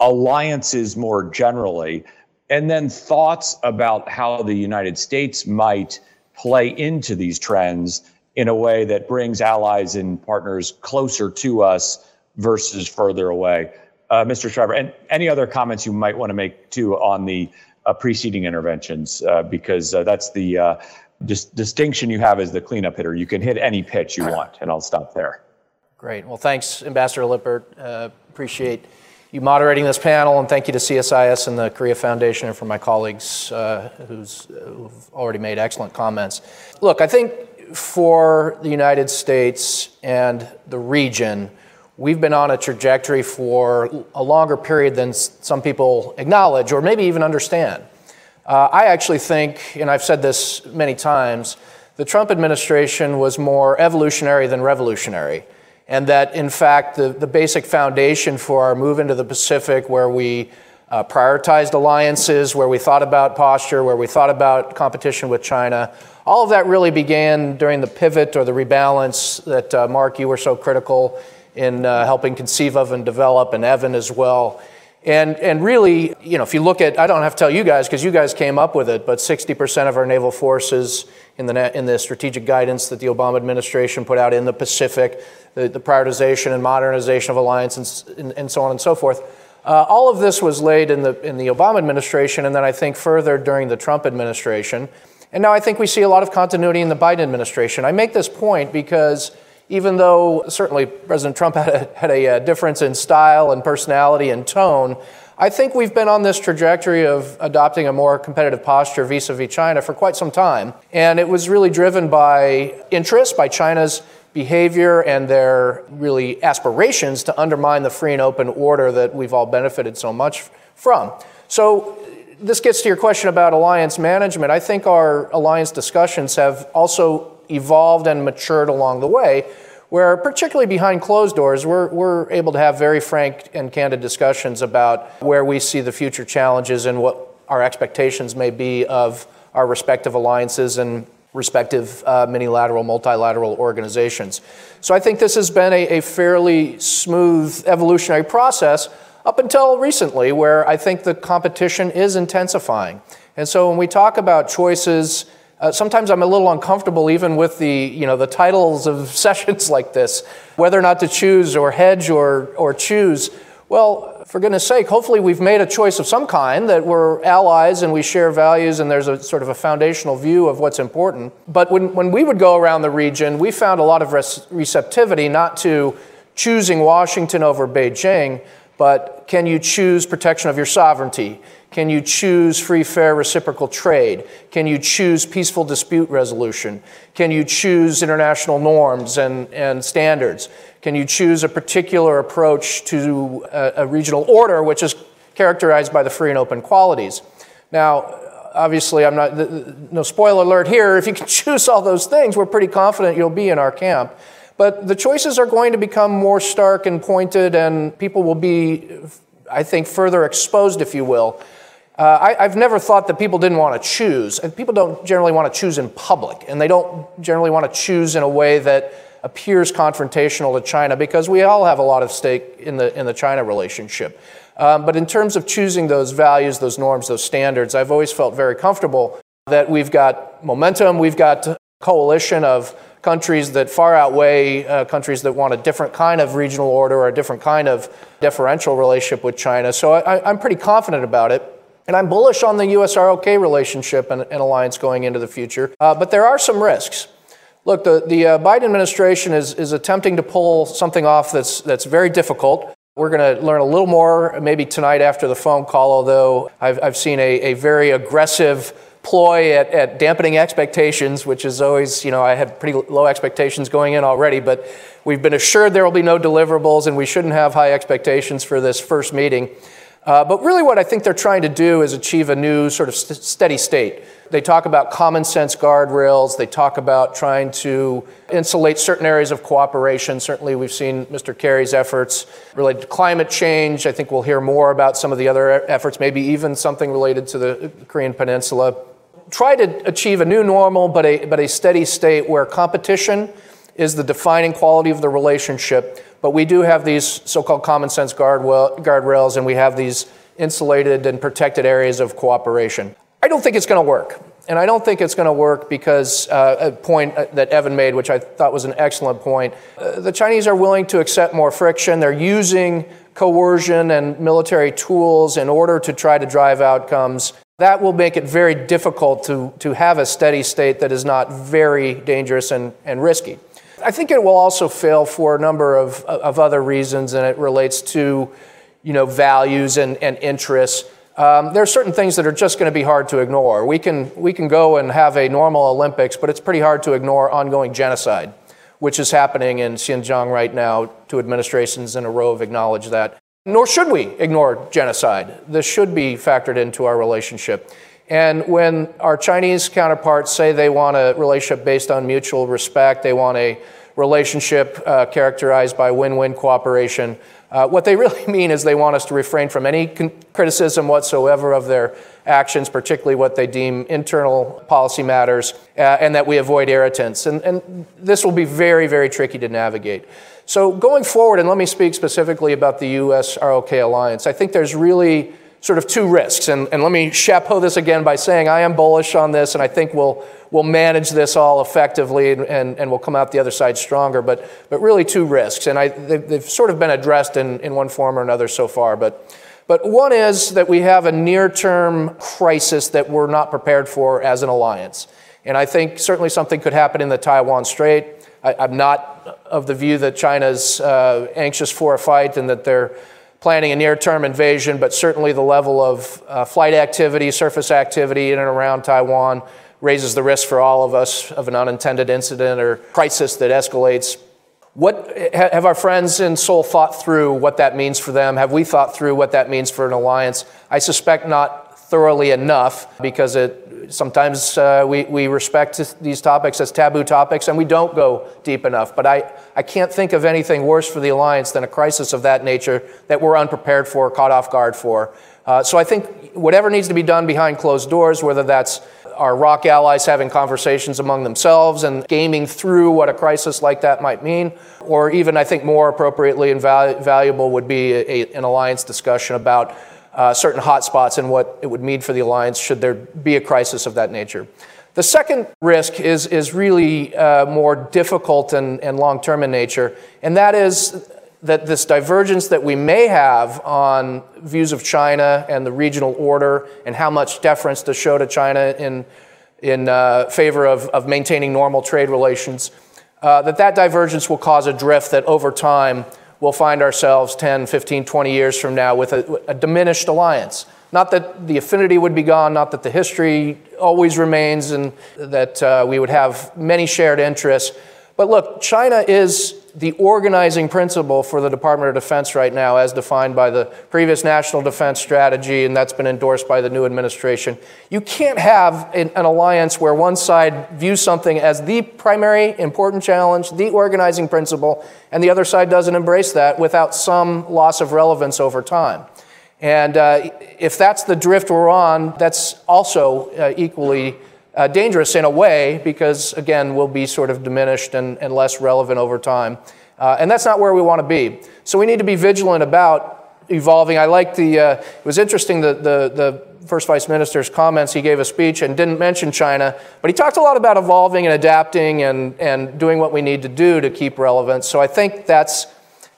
alliances more generally, and then thoughts about how the United States might play into these trends in a way that brings allies and partners closer to us versus further away. Uh, Mr. Schriver, and any other comments you might want to make too on the uh, preceding interventions, uh, because uh, that's the uh, dis- distinction you have as the cleanup hitter. You can hit any pitch you want, and I'll stop there. Great. Well, thanks, Ambassador Lippert. Uh, appreciate you moderating this panel, and thank you to CSIS and the Korea Foundation and for my colleagues who've already made excellent comments. Look, I think for the United States and the region, we've been on a trajectory for a longer period than some people acknowledge or maybe even understand. Uh, I actually think, and I've said this many times, the Trump administration was more evolutionary than revolutionary. And that, in fact, the, the basic foundation for our move into the Pacific, where we uh, prioritized alliances, where we thought about posture, where we thought about competition with China, all of that really began during the pivot or the rebalance that, uh, Mark, you were so critical in uh, helping conceive of and develop, and Evan as well. And, and really, you know, if you look at, I don't have to tell you guys because you guys came up with it, but 60% of our naval forces in the, in the strategic guidance that the Obama administration put out in the Pacific, the, the prioritization and modernization of alliances, and, and, and so on and so forth. Uh, all of this was laid in the, in the Obama administration, and then I think further during the Trump administration. And now I think we see a lot of continuity in the Biden administration. I make this point because even though certainly President Trump had a, had a, uh, difference in style and personality and tone, I think we've been on this trajectory of adopting a more competitive posture vis a vis China for quite some time. And it was really driven by interest, by China's behavior and their really aspirations to undermine the free and open order that we've all benefited so much from. So, this gets to your question about alliance management. I think our alliance discussions have also evolved and matured along the way, where particularly behind closed doors, we're, we're able to have very frank and candid discussions about where we see the future challenges and what our expectations may be of our respective alliances and respective uh, minilateral, multilateral organizations. So I think this has been a, a fairly smooth evolutionary process up until recently, where I think the competition is intensifying. And so when we talk about choices, uh, sometimes I'm a little uncomfortable even with the, you know, the titles of sessions like this, whether or not to choose or hedge or, or choose. Well, for goodness sake, hopefully we've made a choice of some kind that we're allies and we share values and there's a sort of a foundational view of what's important. But when, when we would go around the region, we found a lot of res- receptivity not to choosing Washington over Beijing, but can you choose protection of your sovereignty? Can you choose free, fair, reciprocal trade? Can you choose peaceful dispute resolution? Can you choose international norms and, and standards? Can you choose a particular approach to a, a regional order which is characterized by the free and open qualities? Now, obviously, I'm not, no spoiler alert here. If you can choose all those things, we're pretty confident you'll be in our camp. But the choices are going to become more stark and pointed, and people will be, I think, further exposed, if you will, uh, I, have never thought that people didn't want to choose, and people don't generally want to choose in public, and they don't generally want to choose in a way that appears confrontational to China because we all have a lot of stake in the in the China relationship. Um, but in terms of choosing those values, those norms, those standards, I've always felt very comfortable that we've got momentum, we've got coalition of countries that far outweigh uh, countries that want a different kind of regional order or a different kind of deferential relationship with China. So I, I'm pretty confident about it. And I'm bullish on the US ROK relationship and, and alliance going into the future. Uh, but there are some risks. Look, the, the uh, Biden administration is, is attempting to pull something off that's, that's very difficult. We're going to learn a little more maybe tonight after the phone call, although I've, I've seen a, a very aggressive ploy at, at dampening expectations, which is always, you know, I had pretty low expectations going in already, but we've been assured there will be no deliverables and we shouldn't have high expectations for this first meeting. Uh, but really, what I think they're trying to do is achieve a new sort of st- steady state. They talk about common sense guardrails. They talk about trying to insulate certain areas of cooperation. Certainly, we've seen Mr. Kerry's efforts related to climate change. I think we'll hear more about some of the other efforts, maybe even something related to the Korean Peninsula. Try to achieve a new normal, but a, but a steady state where competition is the defining quality of the relationship, but we do have these so called common sense guardrails and we have these insulated and protected areas of cooperation. I don't think it's going to work. And I don't think it's going to work because uh, a point uh, that Evan made, which I thought was an excellent point, uh, the Chinese are willing to accept more friction. They're using coercion and military tools in order to try to drive outcomes. That will make it very difficult to, to have a steady state that is not very dangerous and, and risky. I think it will also fail for a number of, of other reasons, and it relates to you know, values and, and interests. Um, there are certain things that are just going to be hard to ignore. We can, we can go and have a normal Olympics, but it's pretty hard to ignore ongoing genocide, which is happening in Xinjiang right now. Two administrations in a row have acknowledged that. Nor should we ignore genocide. This should be factored into our relationship. And when our Chinese counterparts say they want a relationship based on mutual respect, they want a relationship uh, characterized by win win cooperation, uh, what they really mean is they want us to refrain from any criticism whatsoever of their actions, particularly what they deem internal policy matters, uh, and that we avoid irritants. And, and this will be very, very tricky to navigate. So, going forward, and let me speak specifically about the US ROK alliance, I think there's really sort of two risks. And, and let me chapeau this again by saying I am bullish on this, and I think we'll, we'll manage this all effectively and, and, and we'll come out the other side stronger. But, but really, two risks. And I, they've, they've sort of been addressed in, in one form or another so far. But, but one is that we have a near term crisis that we're not prepared for as an alliance. And I think certainly something could happen in the Taiwan Strait. I, am not of the view that China's uh, anxious for a fight and that they're planning a near term invasion, but certainly the level of uh, flight activity, surface activity in and around Taiwan raises the risk for all of us of an unintended incident or crisis that escalates. What have our friends in Seoul thought through what that means for them? Have we thought through what that means for an alliance? I suspect not thoroughly enough because it sometimes uh, we, we respect these topics as taboo topics and we don't go deep enough. But I, I can't think of anything worse for the alliance than a crisis of that nature that we're unprepared for, caught off guard for. Uh, so I think whatever needs to be done behind closed doors, whether that's our ROK allies having conversations among themselves and gaming through what a crisis like that might mean, or even I think more appropriately and val- valuable would be a, an alliance discussion about uh, certain hotspots and what it would mean for the alliance should there be a crisis of that nature. The second risk is, is really uh, more difficult and, and long term in nature, and that is that this divergence that we may have on views of China and the regional order and how much deference to show to China in, in uh, favor of, of maintaining normal trade relations, uh, that that divergence will cause a drift that over time we'll find ourselves 10, 15, 20 years from now with a, a diminished alliance. Not that the affinity would be gone, not that the history always remains, and that uh, we would have many shared interests. But look, China is the organizing principle for the Department of Defense right now, as defined by the previous National Defense Strategy, and that's been endorsed by the new administration. You can't have an, an, alliance where one side views something as the primary important challenge, the organizing principle, and the other side doesn't embrace that without some loss of relevance over time. And uh, if that's the drift we're on, that's also uh, equally uh, dangerous in a way because, again, we'll be sort of diminished and, and less relevant over time. Uh, and that's not where we want to be. So we need to be vigilant about evolving. I like the, uh, it was interesting the, the, the first vice minister's comments. He gave a speech and didn't mention China, but he talked a lot about evolving and adapting and, and doing what we need to do to keep relevance. So I think that's,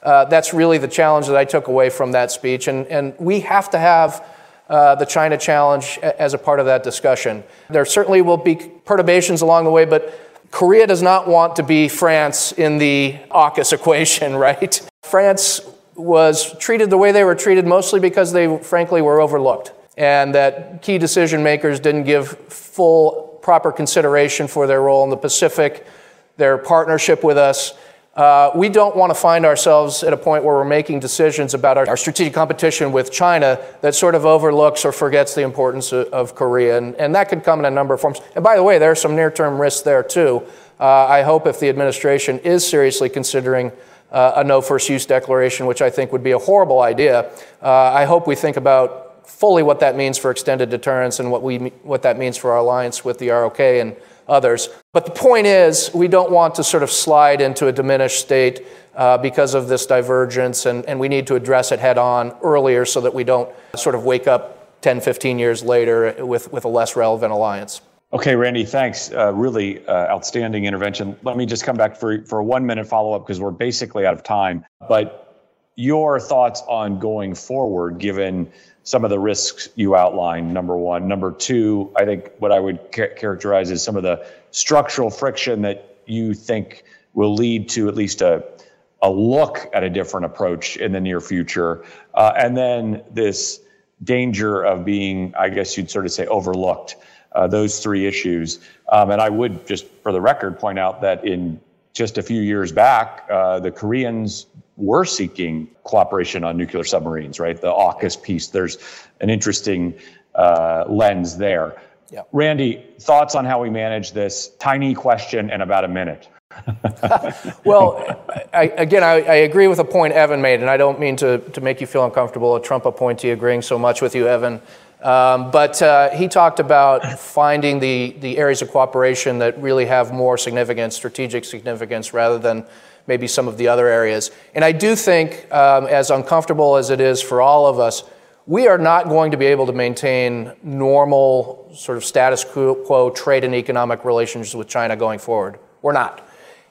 uh, that's really the challenge that I took away from that speech. And, and we have to have uh, the China challenge as a part of that discussion. There certainly will be perturbations along the way, but Korea does not want to be France in the AUKUS equation, right? France was treated the way they were treated mostly because they, frankly, were overlooked, and that key decision makers didn't give full, proper consideration for their role in the Pacific, their partnership with us. Uh, we don't want to find ourselves at a point where we're making decisions about our, our, strategic competition with China that sort of overlooks or forgets the importance of, of Korea. And, and, that could come in a number of forms. And by the way, there are some near term risks there too. Uh, I hope if the administration is seriously considering uh, a no first use declaration, which I think would be a horrible idea, uh, I hope we think about fully what that means for extended deterrence and what, we, what that means for our alliance with the ROK and others. But the point is, we don't want to sort of slide into a diminished state uh, because of this divergence, and, and we need to address it head on earlier so that we don't sort of wake up 10, 15 years later with, with a less relevant alliance. Okay, Randy, thanks. Uh, really uh, outstanding intervention. Let me just come back for, for a one minute follow up because we're basically out of time. But your thoughts on going forward, given some of the risks you outlined, number one. Number two, I think what I would ca- characterize as some of the structural friction that you think will lead to at least a, a look at a different approach in the near future. Uh, and then this danger of being, I guess you'd sort of say, overlooked. Uh, those three issues. Um, and I would just, for the record, point out that in just a few years back, uh, the Koreans were seeking cooperation on nuclear submarines, right? The AUKUS piece, there's an interesting uh, lens there. Yep. Randy, thoughts on how we manage this? Tiny question in about a minute. well, I, again, I, I, agree with the point Evan made, and I don't mean to, to make you feel uncomfortable, a Trump appointee agreeing so much with you, Evan. Um, but uh, he talked about finding the, the areas of cooperation that really have more significance, strategic significance, rather than maybe some of the other areas. And I do think, um, as uncomfortable as it is for all of us, we are not going to be able to maintain normal sort of status quo trade and economic relations with China going forward. We're not.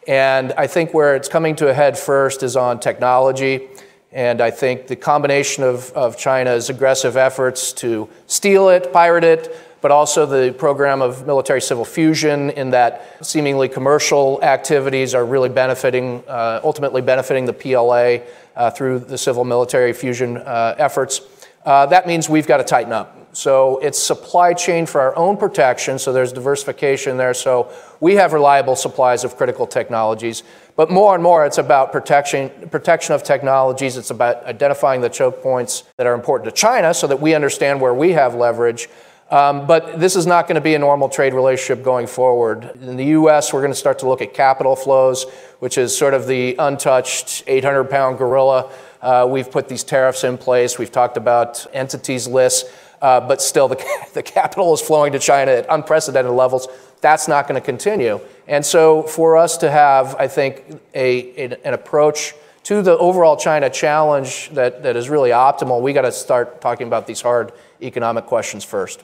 And I think where it's coming to a head first is on technology. And I think the combination of, of China's aggressive efforts to steal it, pirate it, but also the program of military civil fusion, in that seemingly commercial activities are really benefiting, uh, ultimately benefiting the PLA uh, through the civil military fusion uh, efforts. Uh, that means we've got to tighten up. So it's supply chain for our own protection, so there's diversification there. So we have reliable supplies of critical technologies. But more and more, it's about protection, protection of technologies. It's about identifying the choke points that are important to China so that we understand where we have leverage um, but this is not going to be a normal trade relationship going forward. In the US, we're going to start to look at capital flows, which is sort of the untouched 800 pound gorilla. Uh, we've put these tariffs in place. We've talked about entities lists, uh, but still the, the capital is flowing to China at unprecedented levels. That's not going to continue. And so, for us to have, I think, a, an approach to the overall China challenge that, that is really optimal, we got to start talking about these hard economic questions first.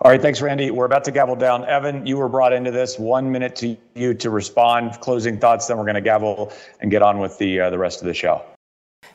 All right, thanks, Randy. We're about to gavel down. Evan, you were brought into this. One minute to you to respond, closing thoughts. Then we're going to gavel and get on with the uh, the rest of the show.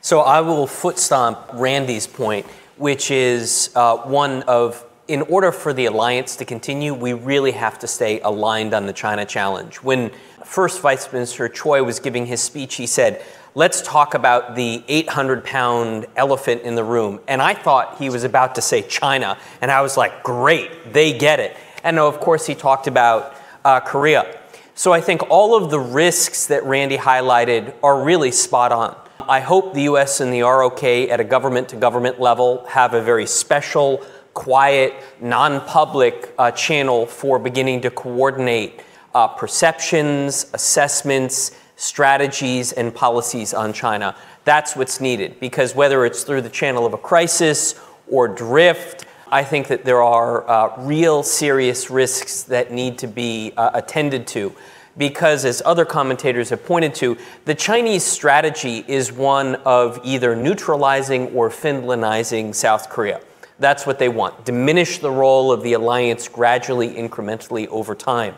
So I will foot stomp Randy's point, which is uh, one of in order for the alliance to continue, we really have to stay aligned on the China challenge. When first Vice Minister Choi was giving his speech, he said, let's talk about the 800 pound elephant in the room. And I thought he was about to say China. And I was like, great, they get it. And of course, he talked about uh, Korea. So I think all of the risks that Randy highlighted are really spot on. I hope the US and the ROK at a government to government level have a very special, quiet, non public uh, channel for beginning to coordinate uh, perceptions, assessments, strategies and policies on China. That's what's needed because whether it's through the channel of a crisis or drift, I think that there are uh, real serious risks that need to be uh, attended to. Because, as other commentators have pointed to, the Chinese strategy is one of either neutralizing or Finlandizing South Korea. That's what they want. Diminish the role of the alliance gradually, incrementally over time.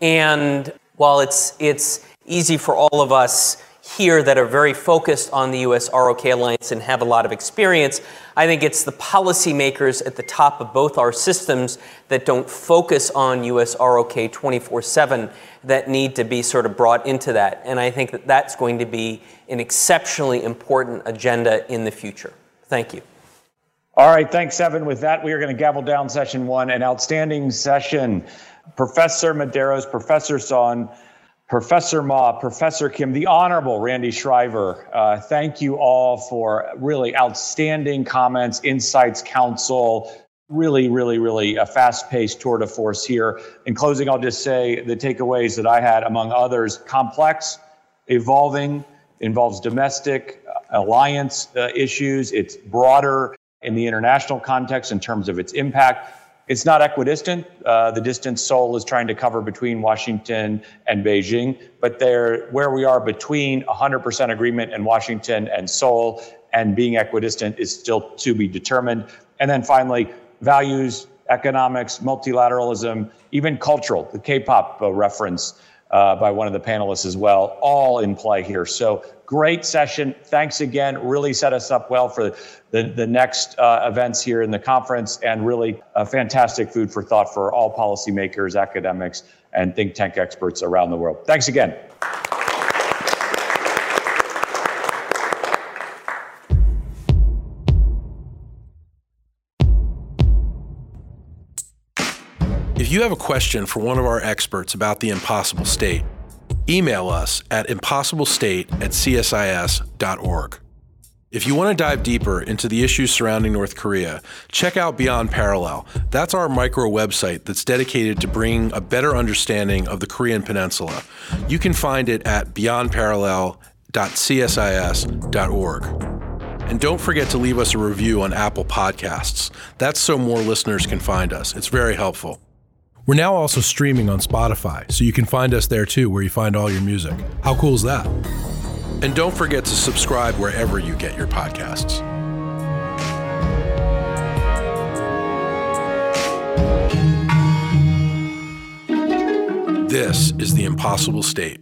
And while it's, it's easy for all of us here that are very focused on the US ROK alliance and have a lot of experience. I think it's the policymakers at the top of both our systems that don't focus on US ROK 24 7 that need to be sort of brought into that. And I think that that's going to be an exceptionally important agenda in the future. Thank you. All right, thanks, Evan. With that, we are going to gavel down session one, an outstanding session. Professor Medeiros, Professor Sohn, Professor Ma, Professor Kim, the Honorable Randy Schriver, uh, thank you all for really outstanding comments, insights, counsel. Really, really, really a fast paced tour de force here. In closing, I'll just say the takeaways that I had, among others, complex, evolving, involves domestic uh, alliance uh, issues. It's broader in the international context in terms of its impact It's not equidistant. Uh, the distance Seoul is trying to cover between Washington and Beijing, but there, where we are between 100% agreement in Washington and Seoul and being equidistant is still to be determined. And then finally, values, economics, multilateralism, even cultural, the K pop uh, reference uh, by one of the panelists as well, all in play here. So great session. Thanks again. Really set us up well for the, the next uh, events here in the conference and really a fantastic food for thought for all policymakers, academics, and think tank experts around the world. Thanks again. If you have a question for one of our experts about the impossible state, email us at impossiblestate at csis.org. If you want to dive deeper into the issues surrounding North Korea, check out Beyond Parallel. That's our micro website that's dedicated to bringing a better understanding of the Korean Peninsula. You can find it at beyondparallel.csis.org. And don't forget to leave us a review on Apple Podcasts. That's so more listeners can find us. It's very helpful. We're now also streaming on Spotify, so you can find us there too, where you find all your music. How cool is that? And don't forget to subscribe wherever you get your podcasts. This is The Impossible State.